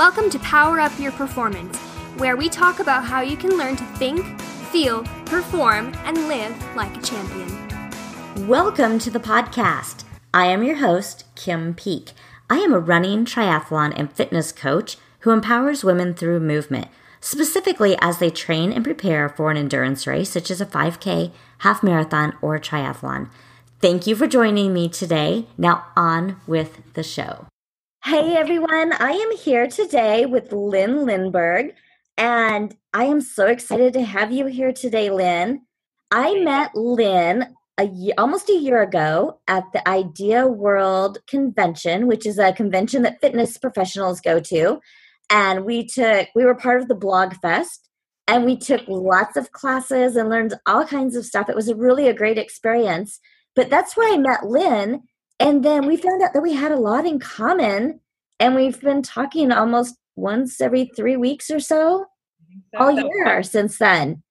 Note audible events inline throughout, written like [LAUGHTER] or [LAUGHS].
Welcome to Power Up Your Performance, where we talk about how you can learn to think, feel, perform, and live like a champion. Welcome to the podcast. I am your host, Kim Peek. I am a running, triathlon, and fitness coach who empowers women through movement, specifically as they train and prepare for an endurance race such as a 5K, half marathon, or triathlon. Thank you for joining me today. Now, on with the show. Hey everyone, I am here today with Lynn Lindberg, and I am so excited to have you here today, Lynn. I met Lynn a year, almost a year ago at the Idea World Convention, which is a convention that fitness professionals go to. And we took, we were part of the Blog Fest, and we took lots of classes and learned all kinds of stuff. It was a really a great experience. But that's where I met Lynn and then we found out that we had a lot in common, and we've been talking almost once every three weeks or so, so all year since then.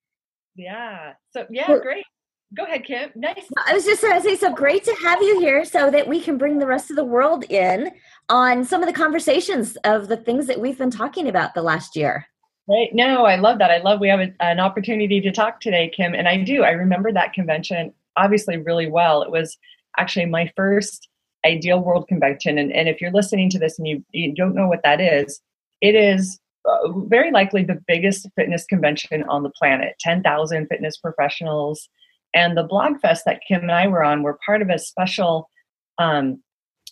Yeah. So, yeah, great. Go ahead, Kim. Nice. I was just going to say, so great to have you here so that we can bring the rest of the world in on some of the conversations of the things that we've been talking about the last year. Right. No, I love that. I love we have a, an opportunity to talk today, Kim. And I do. I remember that convention obviously really well. It was actually my first Idea World convention. And, and if you're listening to this and you, you don't know what that is, it is uh, very likely the biggest fitness convention on the planet 10,000 fitness professionals. And the blog fest that Kim and I were on were part of a special, um,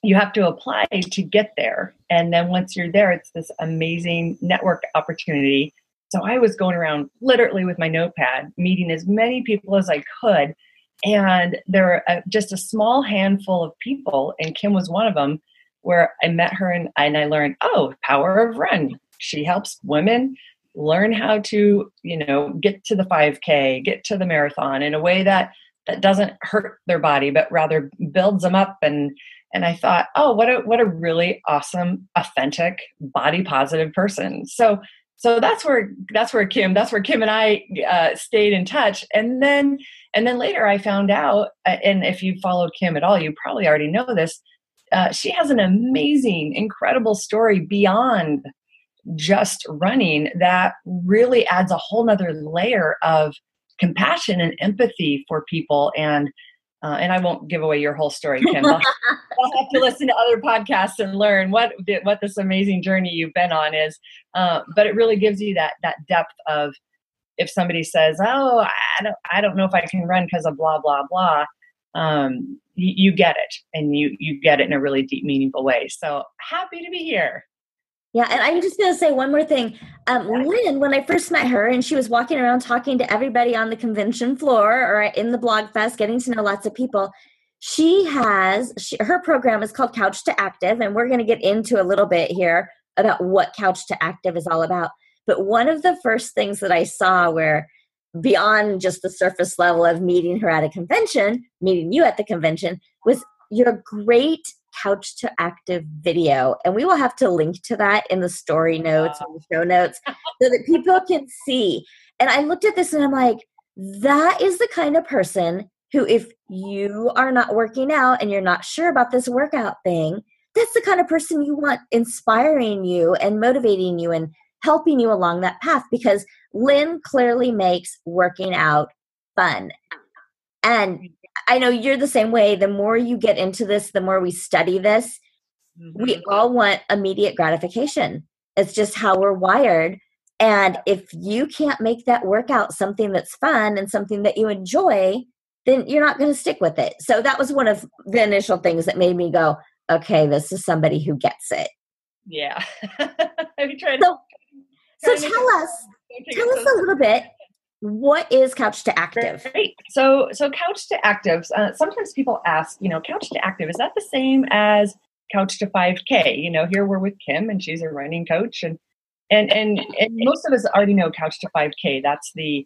you have to apply to get there. And then once you're there, it's this amazing network opportunity. So I was going around literally with my notepad, meeting as many people as I could and there were uh, just a small handful of people, and Kim was one of them, where I met her and, and I learned, oh, power of run. She helps women learn how to, you know, get to the 5K, get to the marathon in a way that that doesn't hurt their body, but rather builds them up. And and I thought, oh, what a what a really awesome, authentic, body positive person. So so that's where that's where Kim that's where Kim and I uh, stayed in touch, and then and then later I found out, uh, and if you followed Kim at all, you probably already know this. Uh, she has an amazing, incredible story beyond just running that really adds a whole nother layer of compassion and empathy for people and uh, and I won't give away your whole story, Kim. I'll, [LAUGHS] I'll, have to listen to other podcasts and learn what what this amazing journey you've been on is. Uh, but it really gives you that that depth of if somebody says, "Oh, I don't I don't know if I can run because of blah blah blah," um, you, you get it, and you you get it in a really deep, meaningful way. So happy to be here. Yeah, and I'm just going to say one more thing. Um, Lynn, when I first met her, and she was walking around talking to everybody on the convention floor or in the blog fest, getting to know lots of people. She has she, her program is called Couch to Active, and we're going to get into a little bit here about what Couch to Active is all about. But one of the first things that I saw where beyond just the surface level of meeting her at a convention, meeting you at the convention, was your great couch to active video. And we will have to link to that in the story oh, notes and the show notes so that [LAUGHS] people can see. And I looked at this and I'm like, that is the kind of person who, if you are not working out and you're not sure about this workout thing, that's the kind of person you want inspiring you and motivating you and helping you along that path because Lynn clearly makes working out fun. And I know you're the same way. The more you get into this, the more we study this, mm-hmm. we all want immediate gratification. It's just how we're wired. And if you can't make that workout something that's fun and something that you enjoy, then you're not going to stick with it. So that was one of the initial things that made me go, okay, this is somebody who gets it. Yeah. [LAUGHS] so, so tell us, [LAUGHS] tell us a little bit what is couch to active? So so couch to active uh, sometimes people ask you know couch to active is that the same as couch to 5k you know here we're with kim and she's a running coach and and and, and most of us already know couch to 5k that's the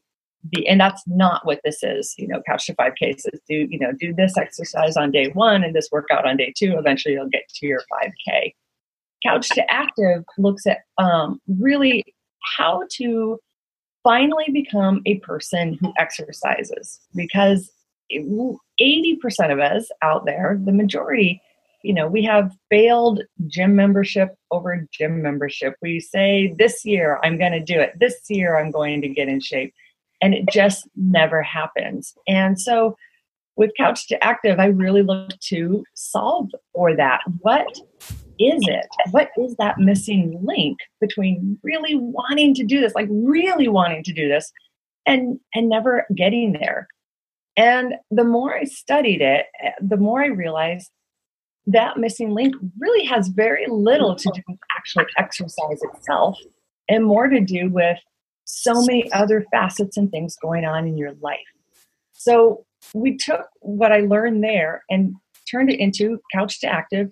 the and that's not what this is. You know couch to 5k says do you know do this exercise on day one and this workout on day two eventually you'll get to your 5k couch to active looks at um, really how to finally become a person who exercises because 80% of us out there, the majority, you know, we have failed gym membership over gym membership. We say, this year I'm going to do it. This year I'm going to get in shape. And it just never happens. And so with Couch to Active, I really look to solve for that. What is it? What is that missing link between really wanting to do this, like really wanting to do this, and and never getting there? And the more I studied it, the more I realized that missing link really has very little to do with actual exercise itself and more to do with so many other facets and things going on in your life. So we took what I learned there and turned it into Couch to Active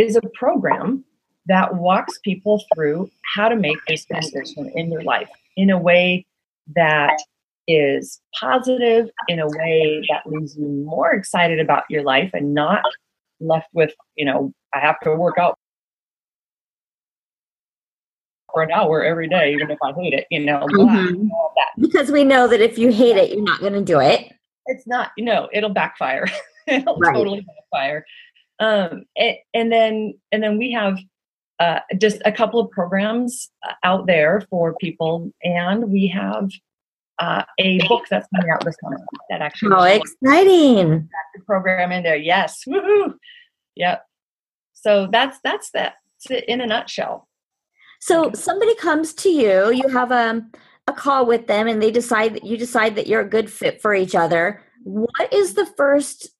is a program that walks people through how to make this transition in your life in a way that is positive, in a way that leaves you more excited about your life and not left with, you know, I have to work out for an hour every day, even if I hate it, you know, mm-hmm. Because we know that if you hate it, you're not going to do it. It's not, you know, it'll backfire. [LAUGHS] it'll right. totally backfire. Um, it, and then, and then we have uh, just a couple of programs uh, out there for people, and we have uh, a book that's coming out this month that actually. Oh, exciting! The program in there, yes, woohoo! Yep. So that's that's that in a nutshell. So somebody comes to you, you have a um, a call with them, and they decide that you decide that you're a good fit for each other. What is the first?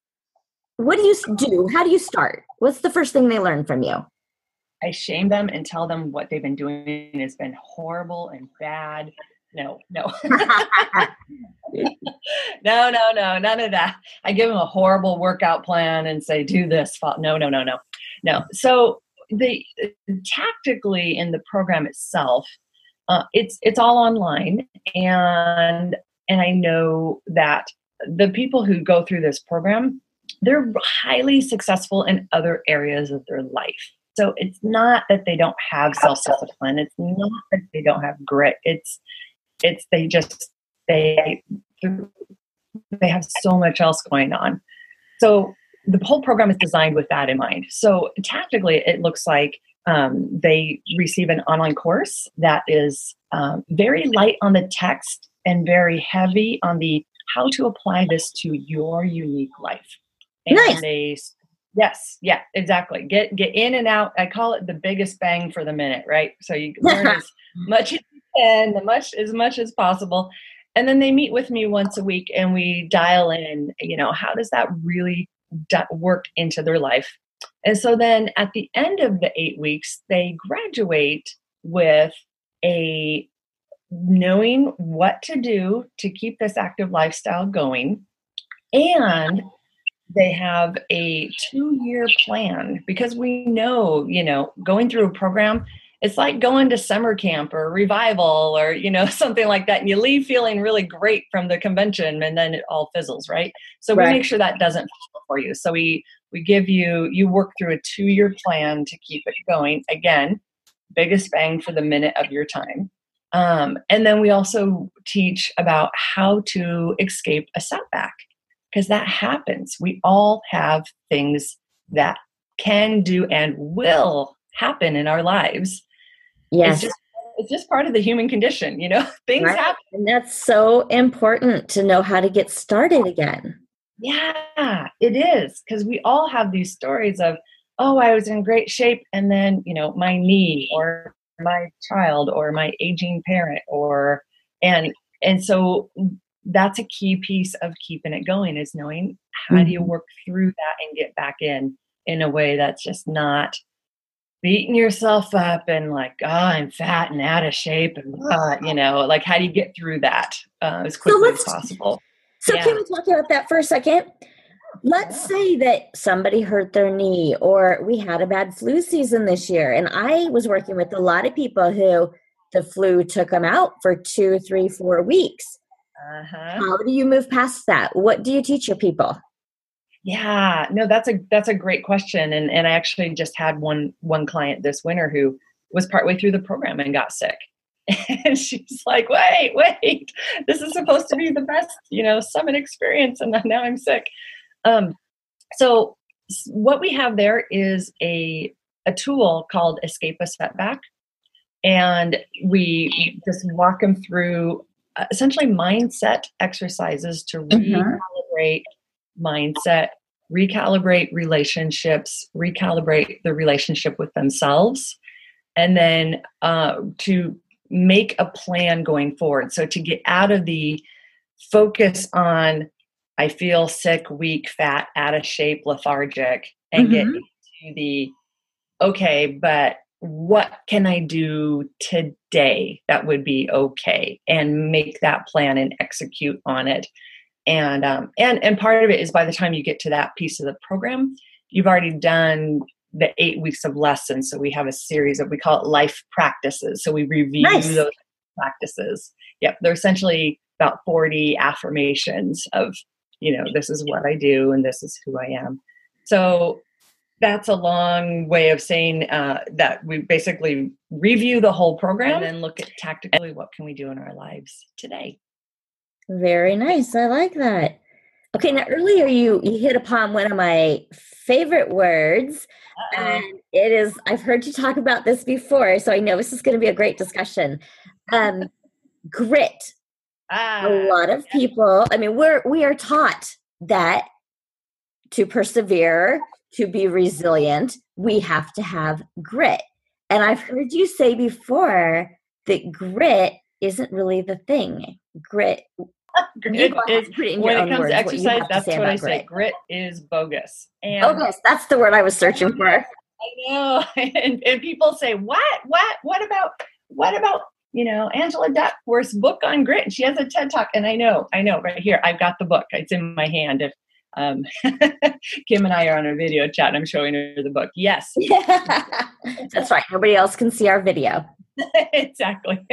What do you do? How do you start? What's the first thing they learn from you? I shame them and tell them what they've been doing has been horrible and bad no, no. [LAUGHS] no, no, no, none of that. I give them a horrible workout plan and say, do this. No, no, no, no, no. So the tactically in the program itself, uh, it's it's all online, and and I know that the people who go through this program, they're highly successful in other areas of their life. So it's not that they don't have self discipline. It's not that they don't have grit. It's it's they just they they have so much else going on so the whole program is designed with that in mind so tactically it looks like um, they receive an online course that is um, very light on the text and very heavy on the how to apply this to your unique life and nice. they yes yeah exactly. Get get in and out. I call it the biggest bang for the minute right? So you [LAUGHS] learn as much as much as much as possible. And then they meet with me once a week and we dial in you know how does that really work into their life? And so then at the end of the eight weeks they graduate with a knowing what to do to keep this active lifestyle going. And they have a two year plan because we know you know going through a program it's like going to summer camp or revival or you know [LAUGHS] something like that and you leave feeling really great from the convention and then it all fizzles right? So right. we make sure that doesn't fizzle for you. So we we give you you work through a two year plan to keep it going. Again biggest bang for the minute of your time. Um, and then we also teach about how to escape a setback because that happens we all have things that can do and will happen in our lives Yes. It's just, it's just part of the human condition, you know, [LAUGHS] things right. happen. And that's so important to know how to get started again. Yeah, it is. Because we all have these stories of, oh, I was in great shape, and then, you know, my knee or my child or my aging parent or, and, and so that's a key piece of keeping it going is knowing how mm-hmm. do you mm-hmm. work through that and get back in in a way that's just not beating yourself up and like, oh, I'm fat and out of shape, and uh, you know, like how do you get through that uh, as quickly so as possible? So yeah. can we talk about that for a second? Let's say that somebody hurt their knee, or we had a bad flu season this year, and I was working with a lot of people who the flu took them out for two, three, four weeks. Uh-huh. How do you move past that? What do you teach your people? Yeah, no, that's a that's a great question, and and I actually just had one one client this winter who was partway through the program and got sick, [LAUGHS] and she's like, "Wait, wait, this is supposed to be the best, you know, summit experience, and now I'm sick." Um, so what we have there is a a tool called Escape a Setback, and we just walk them through essentially mindset exercises to Mm-hmm. recalibrate mindset, recalibrate relationships, recalibrate the relationship with themselves, and then uh, to make a plan going forward. So to get out of the focus on I feel sick, weak, fat, out of shape, lethargic, and get Mhm. into the okay, but what can I do today that would be okay, and make that plan and execute on it. And um, and and part of it is by the time you get to that piece of the program, you've already done the eight weeks of lessons. So we have a series of we call it life practices. So we review Nice. those practices. Yep, they're essentially about 40 affirmations of, you know, this is what I do and this is who I am. So that's a long way of saying uh, that we basically review the whole program and then look at tactically what can we do in our lives today. Very nice. I like that. Okay, now earlier you you hit upon one of my favorite words, and it is I've heard you talk about this before, so I know this is going to be a great discussion. Um, grit. Ah, A lot of people, I mean, we're we are taught that to persevere, to be resilient, we have to have grit. And I've heard you say before that grit isn't really the thing. Grit [LAUGHS] grit is it when it comes words to exercise, that's what I say. grit. Grit is bogus. And yes, that's the word I was searching for. I know. [LAUGHS] And, and people say, What? What? What about what about, you know, Angela Duckworth's book on grit? And she has a TED talk. And I know, I know, right here, I've got the book. It's in my hand. If um, [LAUGHS] Kim and I are on a video chat, I'm showing her the book. Yes, [LAUGHS] that's right. Nobody else can see our video. [LAUGHS] exactly.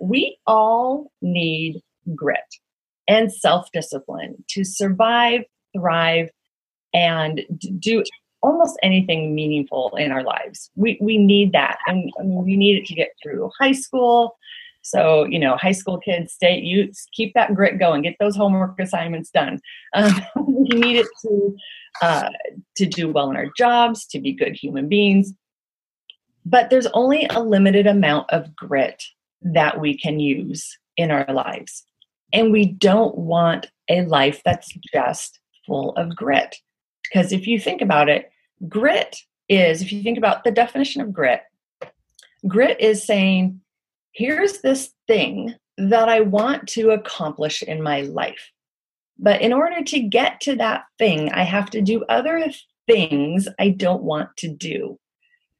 We all need grit and self discipline to survive, thrive, and do almost anything meaningful in our lives. We, we need that. And I mean, we need it to get through high school. So, you know, high school kids stay, you keep that grit going, get those homework assignments done. [LAUGHS] Um, we need it to, uh, to do well in our jobs, to be good human beings, but there's only a limited amount of grit that we can use in our lives. And we don't want a life that's just full of grit. Because if you think about it, grit is, if you think about the definition of grit, grit is saying, here's this thing that I want to accomplish in my life. But in order to get to that thing, I have to do other things I don't want to do.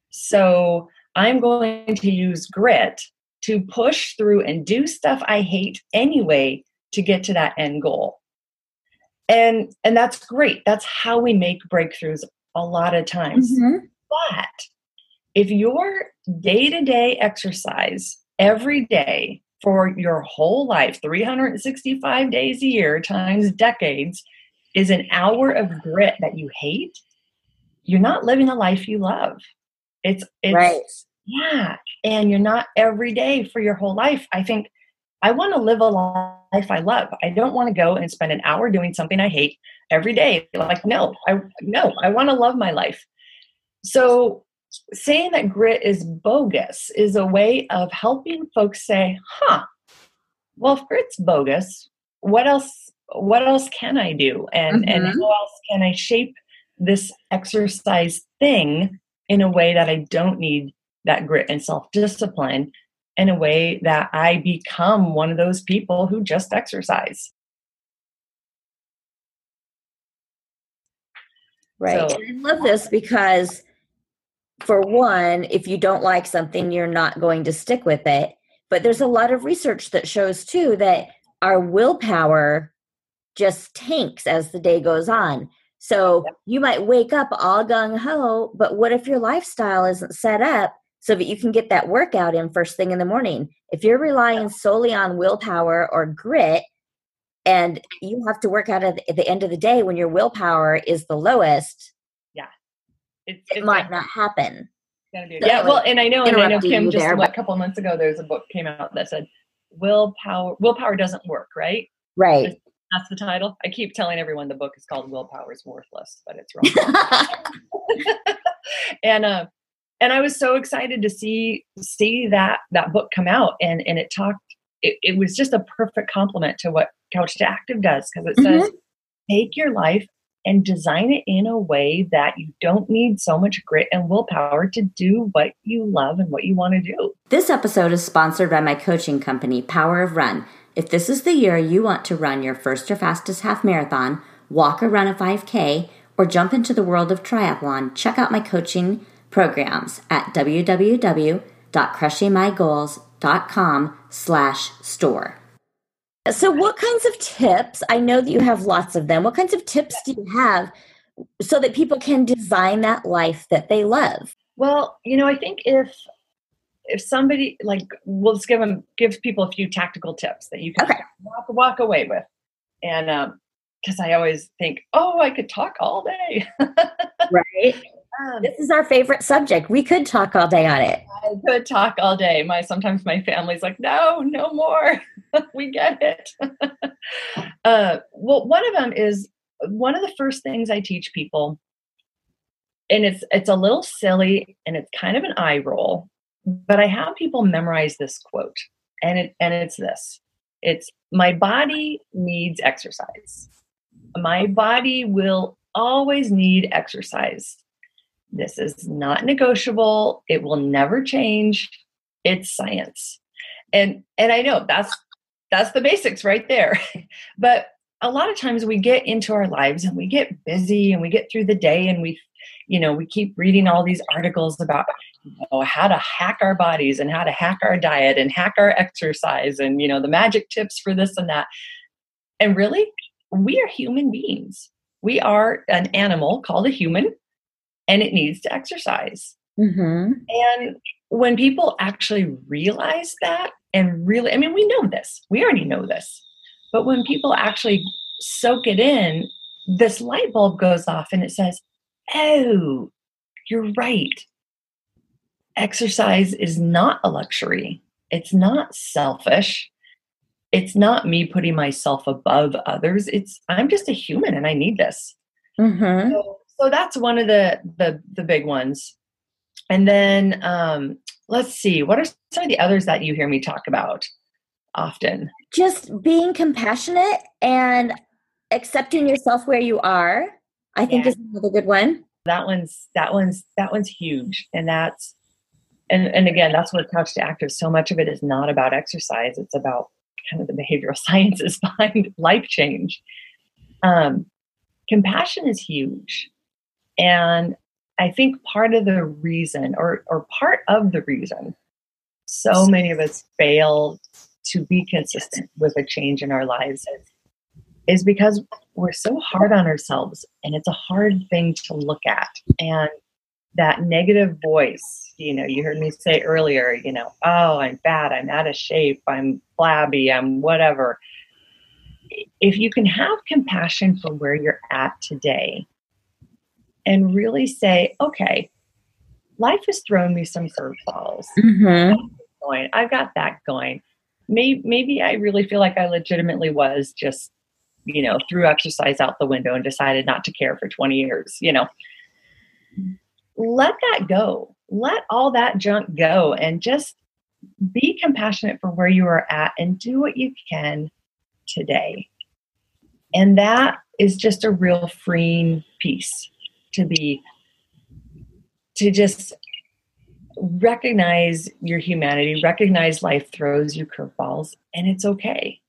So I'm going to use grit to push through and do stuff I hate anyway to get to that end goal. And and that's great. That's how we make breakthroughs a lot of times. Mhm. But if your day-to-day exercise every day for your whole life, 365 days a year times decades is an hour of grit that you hate, you're not living a life you love. It's it's Right. yeah, and you're not every day for your whole life. I think I want to live a life I love. I don't want to go and spend an hour doing something I hate every day. Like no, I no, I want to love my life. So saying that grit is bogus is a way of helping folks say, "Huh, well, if grit's bogus, what else? What else can I do? And and Mhm. how else can I shape this exercise thing in a way that I don't need that grit and self discipline, in a way that I become one of those people who just exercise. Right. So- I love this because, for one, if you don't like something, you're not going to stick with it. But there's a lot of research that shows too that our willpower just tanks as the day goes on. So you might wake up all gung ho, but what if your lifestyle isn't set up so that you can get that workout in first thing in the morning? If you're relying solely on willpower or grit, and you have to work out at the, at the end of the day when your willpower is the lowest, It's, it it's might not happen. gonna be So, yeah. Well, and I know, and I know Kim just there, what, a couple of months ago, there was a book came out that said willpower willpower doesn't work, right? Right. That's the title. I keep telling everyone the book is called Willpower is Worthless, but it's wrong. [LAUGHS] and uh, and I was so excited to see see that that book come out, and and it talked. It, it was just a perfect complement to what Couch to Active does because it says mm-hmm. take your life and design it in a way that you don't need so much grit and willpower to do what you love and what you want to do. This episode is sponsored by my coaching company, Power of Run. If this is the year you want to run your first or fastest half marathon, walk or run a 5K, or jump into the world of triathlon, check out my coaching programs at www.crushingmygoals.com slash store. So what kinds of tips, I know that you have lots of them, what kinds of tips do you have so that people can design that life that they love? Well, you know, I think if if somebody like we'll just give them give people a few tactical tips that you can okay. walk, walk away with and um because i always think oh i could talk all day [LAUGHS] right um, this is our favorite subject. We could talk all day on it. I could talk all day. My sometimes my family's like no no more. [LAUGHS] We get it. [LAUGHS] Uh well one of them is one of the first things i teach people and it's it's a little silly and it's kind of an eye roll but I have people memorize this quote, and it and it's this: it's my body needs exercise. My body will always need exercise. This is not negotiable. It will never change. It's science. And and I know that's that's the basics right there. [LAUGHS] but a lot of times we get into our lives and we get busy and we get through the day and we you know we keep reading all these articles about you know, how to hack our bodies and how to hack our diet and hack our exercise and you know the magic tips for this and that and really we are human beings we are an animal called a human and it needs to exercise mm-hmm. and when people actually realize that and really i mean we know this we already know this but when people actually soak it in this light bulb goes off and it says oh you're right exercise is not a luxury. It's not selfish. It's not me putting myself above others. It's I'm just a human and I need this. Mm-hmm. So, so, that's one of the the the big ones. And then um, let's see, what are some of the others that you hear me talk about often? Just being compassionate and accepting yourself where you are. I think yeah. is another good one. That one's that one's that one's huge, and that's and and again that's what couch to active so much of it is not about exercise it's about kind of the behavioral [LAUGHS] sciences behind life change um, compassion is huge and i think part of the reason or or part of the reason so many of us fail to be consistent with a change in our lives is because we're so hard on ourselves and it's a hard thing to look at. And that negative voice you know you heard me say earlier you know oh i'm fat i'm out of shape i'm flabby i'm whatever. If you can have compassion for where you're at today and really say okay life has thrown me some curveballs mm-hmm. going i've got that going maybe, maybe i really feel like i legitimately was just you know threw exercise out the window and decided not to care for 20 years you know let that go. Let all that junk go and just be compassionate for where you are at and do what you can today. And that is just a real freeing piece to be, to just recognize your humanity, recognize life throws you curveballs, and it's okay.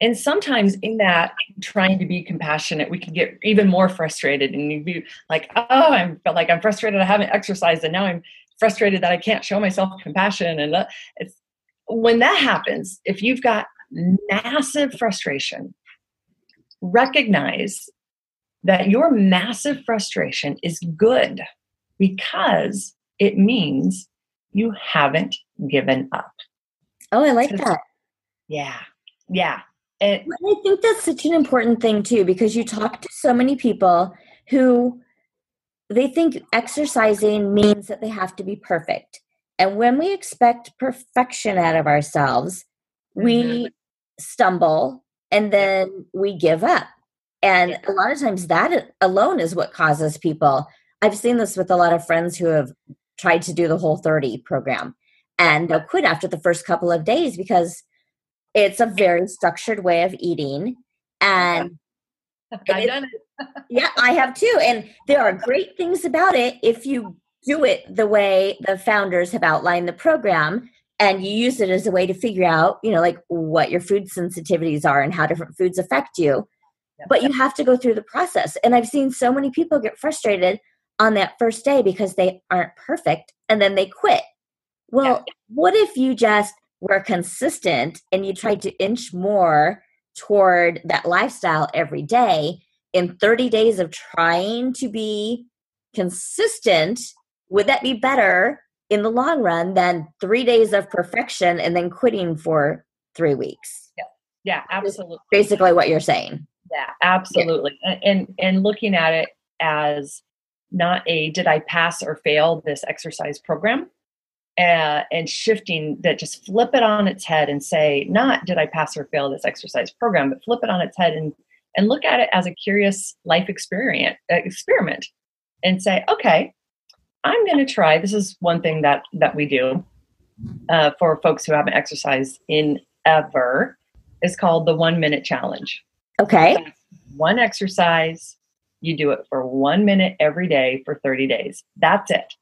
And sometimes in that trying to be compassionate we can get even more frustrated and you'd be like oh i'm like i'm frustrated i haven't exercised and now i'm frustrated that i can't show myself compassion and it's when that happens if you've got massive frustration recognize that your massive frustration is good because it means you haven't given up oh i like that yeah yeah it, I think that's such an important thing too, because you talk to so many people who they think exercising means that they have to be perfect. And when we expect perfection out of ourselves, mm-hmm. we stumble and then we give up. And a lot of times that alone is what causes people. I've seen this with a lot of friends who have tried to do the Whole30 program and they'll quit after the first couple of days because it's a very structured way of eating [LAUGHS] and I've done it. [LAUGHS] yeah, I have too. And there are great things about it if you do it the way the founders have outlined the program and you use it as a way to figure out, you know, like what your food sensitivities are and how different foods affect you. Yep. But you have to go through the process. And I've seen so many people get frustrated on that first day because they aren't perfect and then they quit. Well, what if you just were consistent and you tried to inch more toward that lifestyle every day in 30 days of trying to be consistent? Would that be better in the long run than three days of perfection and then quitting for three weeks? Yeah, yeah, absolutely. Basically, what you're saying. Yeah, absolutely. Yeah. And and looking at it as not a did I pass or fail this exercise program, uh, and shifting that just flip it on its head and say not did i pass or fail this exercise program but flip it on its head and and look at it as a curious life experience uh, experiment and say okay i'm going to try this is one thing that that we do uh, for folks who haven't exercised in ever is called the one minute challenge okay one exercise you do it for one minute every day for 30 days that's it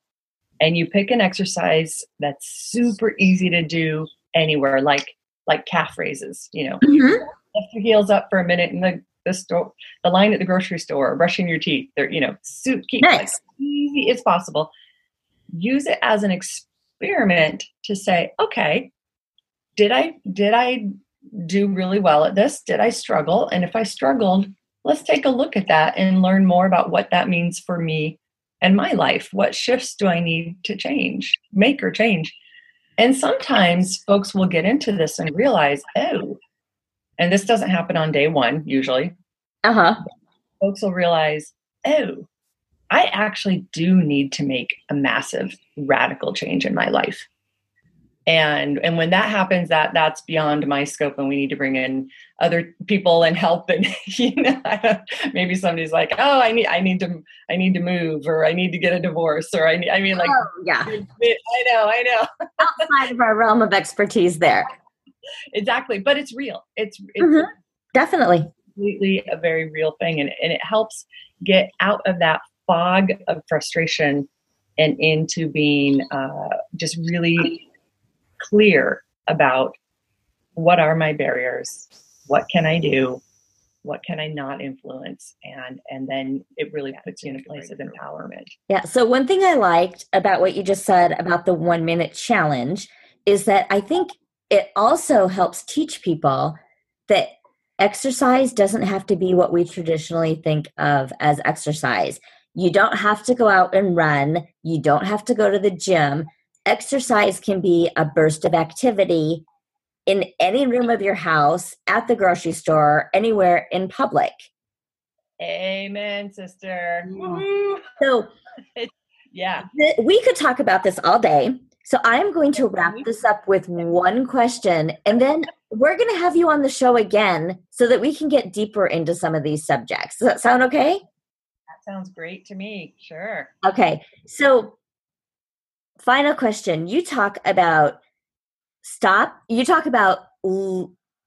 and you pick an exercise that's super easy to do anywhere, like like calf raises. You know, mm-hmm. lift your heels up for a minute in the the store, the line at the grocery store, brushing your teeth. They're you know, suit keep nice. like easy as possible. Use it as an experiment to say, okay, did I did I do really well at this? Did I struggle? And if I struggled, let's take a look at that and learn more about what that means for me and my life? What shifts do I need to change, make or change? And sometimes folks will get into this and realize, oh, and this doesn't happen on day one usually. Uh huh. Folks will realize, oh, I actually do need to make a massive radical change in my life and and when that happens that that's beyond my scope and we need to bring in other people and help and [LAUGHS] you know maybe somebody's like oh i need i need to i need to move or i need to get a divorce or i need, i mean like oh, yeah. i know i know. [LAUGHS] Outside of our realm of expertise there. Exactly but it's real. It's, it's mm-hmm. definitely. completely a very real thing and, and it helps get out of that fog of frustration and into being uh, just really clear about what are my barriers, what can I do, what can I not influence, and and then it really puts you in a place of empowerment. Yeah. So one thing I liked about what you just said about the one minute challenge is that I think it also helps teach people that exercise doesn't have to be what we traditionally think of as exercise. You don't have to go out and run. You don't have to go to the gym exercise can be a burst of activity in any room of your house, at the grocery store, anywhere in public. Amen, sister. So, [LAUGHS] yeah, th- we could talk about this all day. So, I'm going to wrap mm-hmm. this up with one question, and then we're going to have you on the show again so that we can get deeper into some of these subjects. Does that sound okay? That sounds great to me. Sure. Okay. So, final question. You talk about stop, you talk about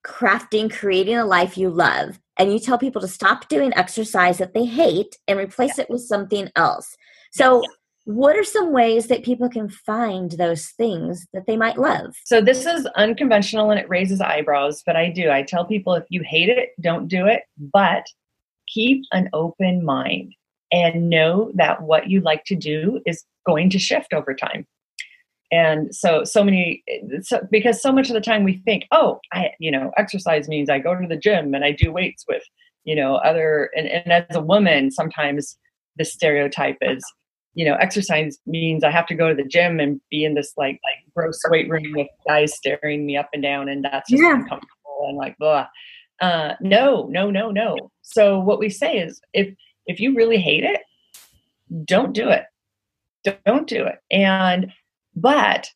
crafting, creating a life you love, and you tell people to stop doing exercise that they hate and replace yeah. it with something else. So, yeah. what are some ways that people can find those things that they might love? So, this is unconventional and it raises eyebrows, but I do. I tell people if you hate it, don't do it, but keep an open mind and know that what you like to do is going to shift over time. And so so many so, because so much of the time we think oh i you know exercise means i go to the gym and i do weights with you know other and, and as a woman sometimes the stereotype is you know exercise means i have to go to the gym and be in this like like gross weight room with guys staring me up and down and that's just yeah. uncomfortable and like blah. Uh no no no no. So what we say is if if you really hate it don't do it don't do it. And, but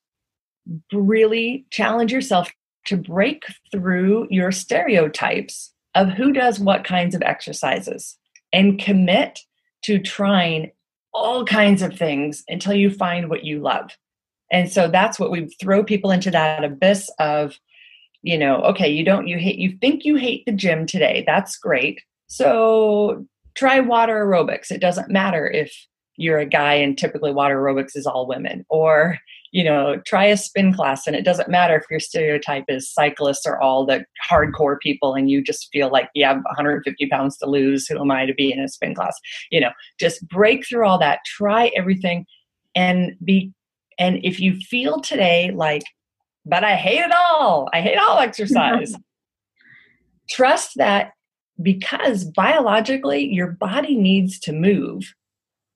really challenge yourself to break through your stereotypes of who does what kinds of exercises and commit to trying all kinds of things until you find what you love. And so that's what we throw people into that abyss of, you know, okay, you don't, you hate, you think you hate the gym today. That's great. So try water aerobics. It doesn't matter if you're a guy and typically water aerobics is all women. Or you know try a spin class and it doesn't matter if your stereotype is cyclists are all the hardcore people and you just feel like you have 150 pounds to lose who am i to be in a spin class? You know just break through all that try everything and be and if you feel today like but i hate it all. I hate all exercise. [LAUGHS] Trust that because biologically your body needs to move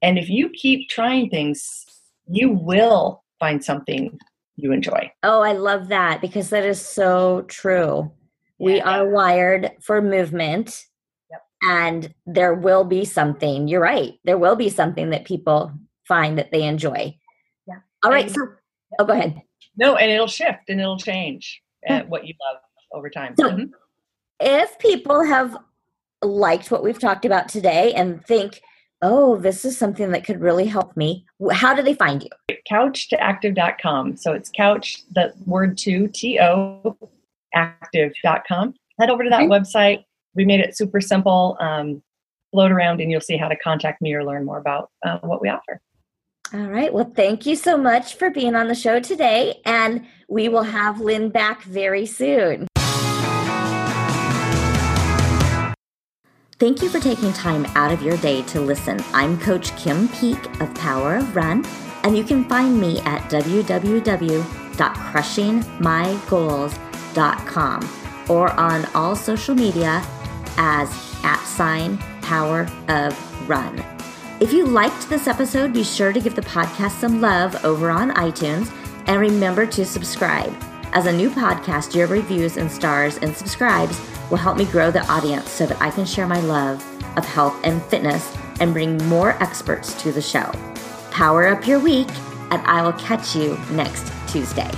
and if you keep trying things you will find something you enjoy. Oh, I love that because that is so true. Yeah. We are wired for movement. Yep. And there will be something, you're right. There will be something that people find that they enjoy. Yeah. All right. And, so, oh, go ahead. No, and it'll shift and it'll change uh, what you love over time. So, mm-hmm. if people have liked what we've talked about today and think, oh, this is something that could really help me, how do they find you? Couch2active.com. So it's couch, the word two, T O, active.com. Head over to that website. We made it super simple. Um, float around and you'll see how to contact me or learn more about uh, what we offer. All right. Well, thank you so much for being on the show today. And we will have Lynn back very soon. Thank you for taking time out of your day to listen. I'm Coach Kim Peek of Power of Run, and you can find me at www.crushingmygoals.com or on all social media as at sign Power of Run. If you liked this episode, be sure to give the podcast some love over on iTunes and remember to subscribe. As a new podcast, your reviews and stars and subscribes will help me grow the audience so that I can share my love of health and fitness and bring more experts to the show. Power up your week, and I will catch you next Tuesday.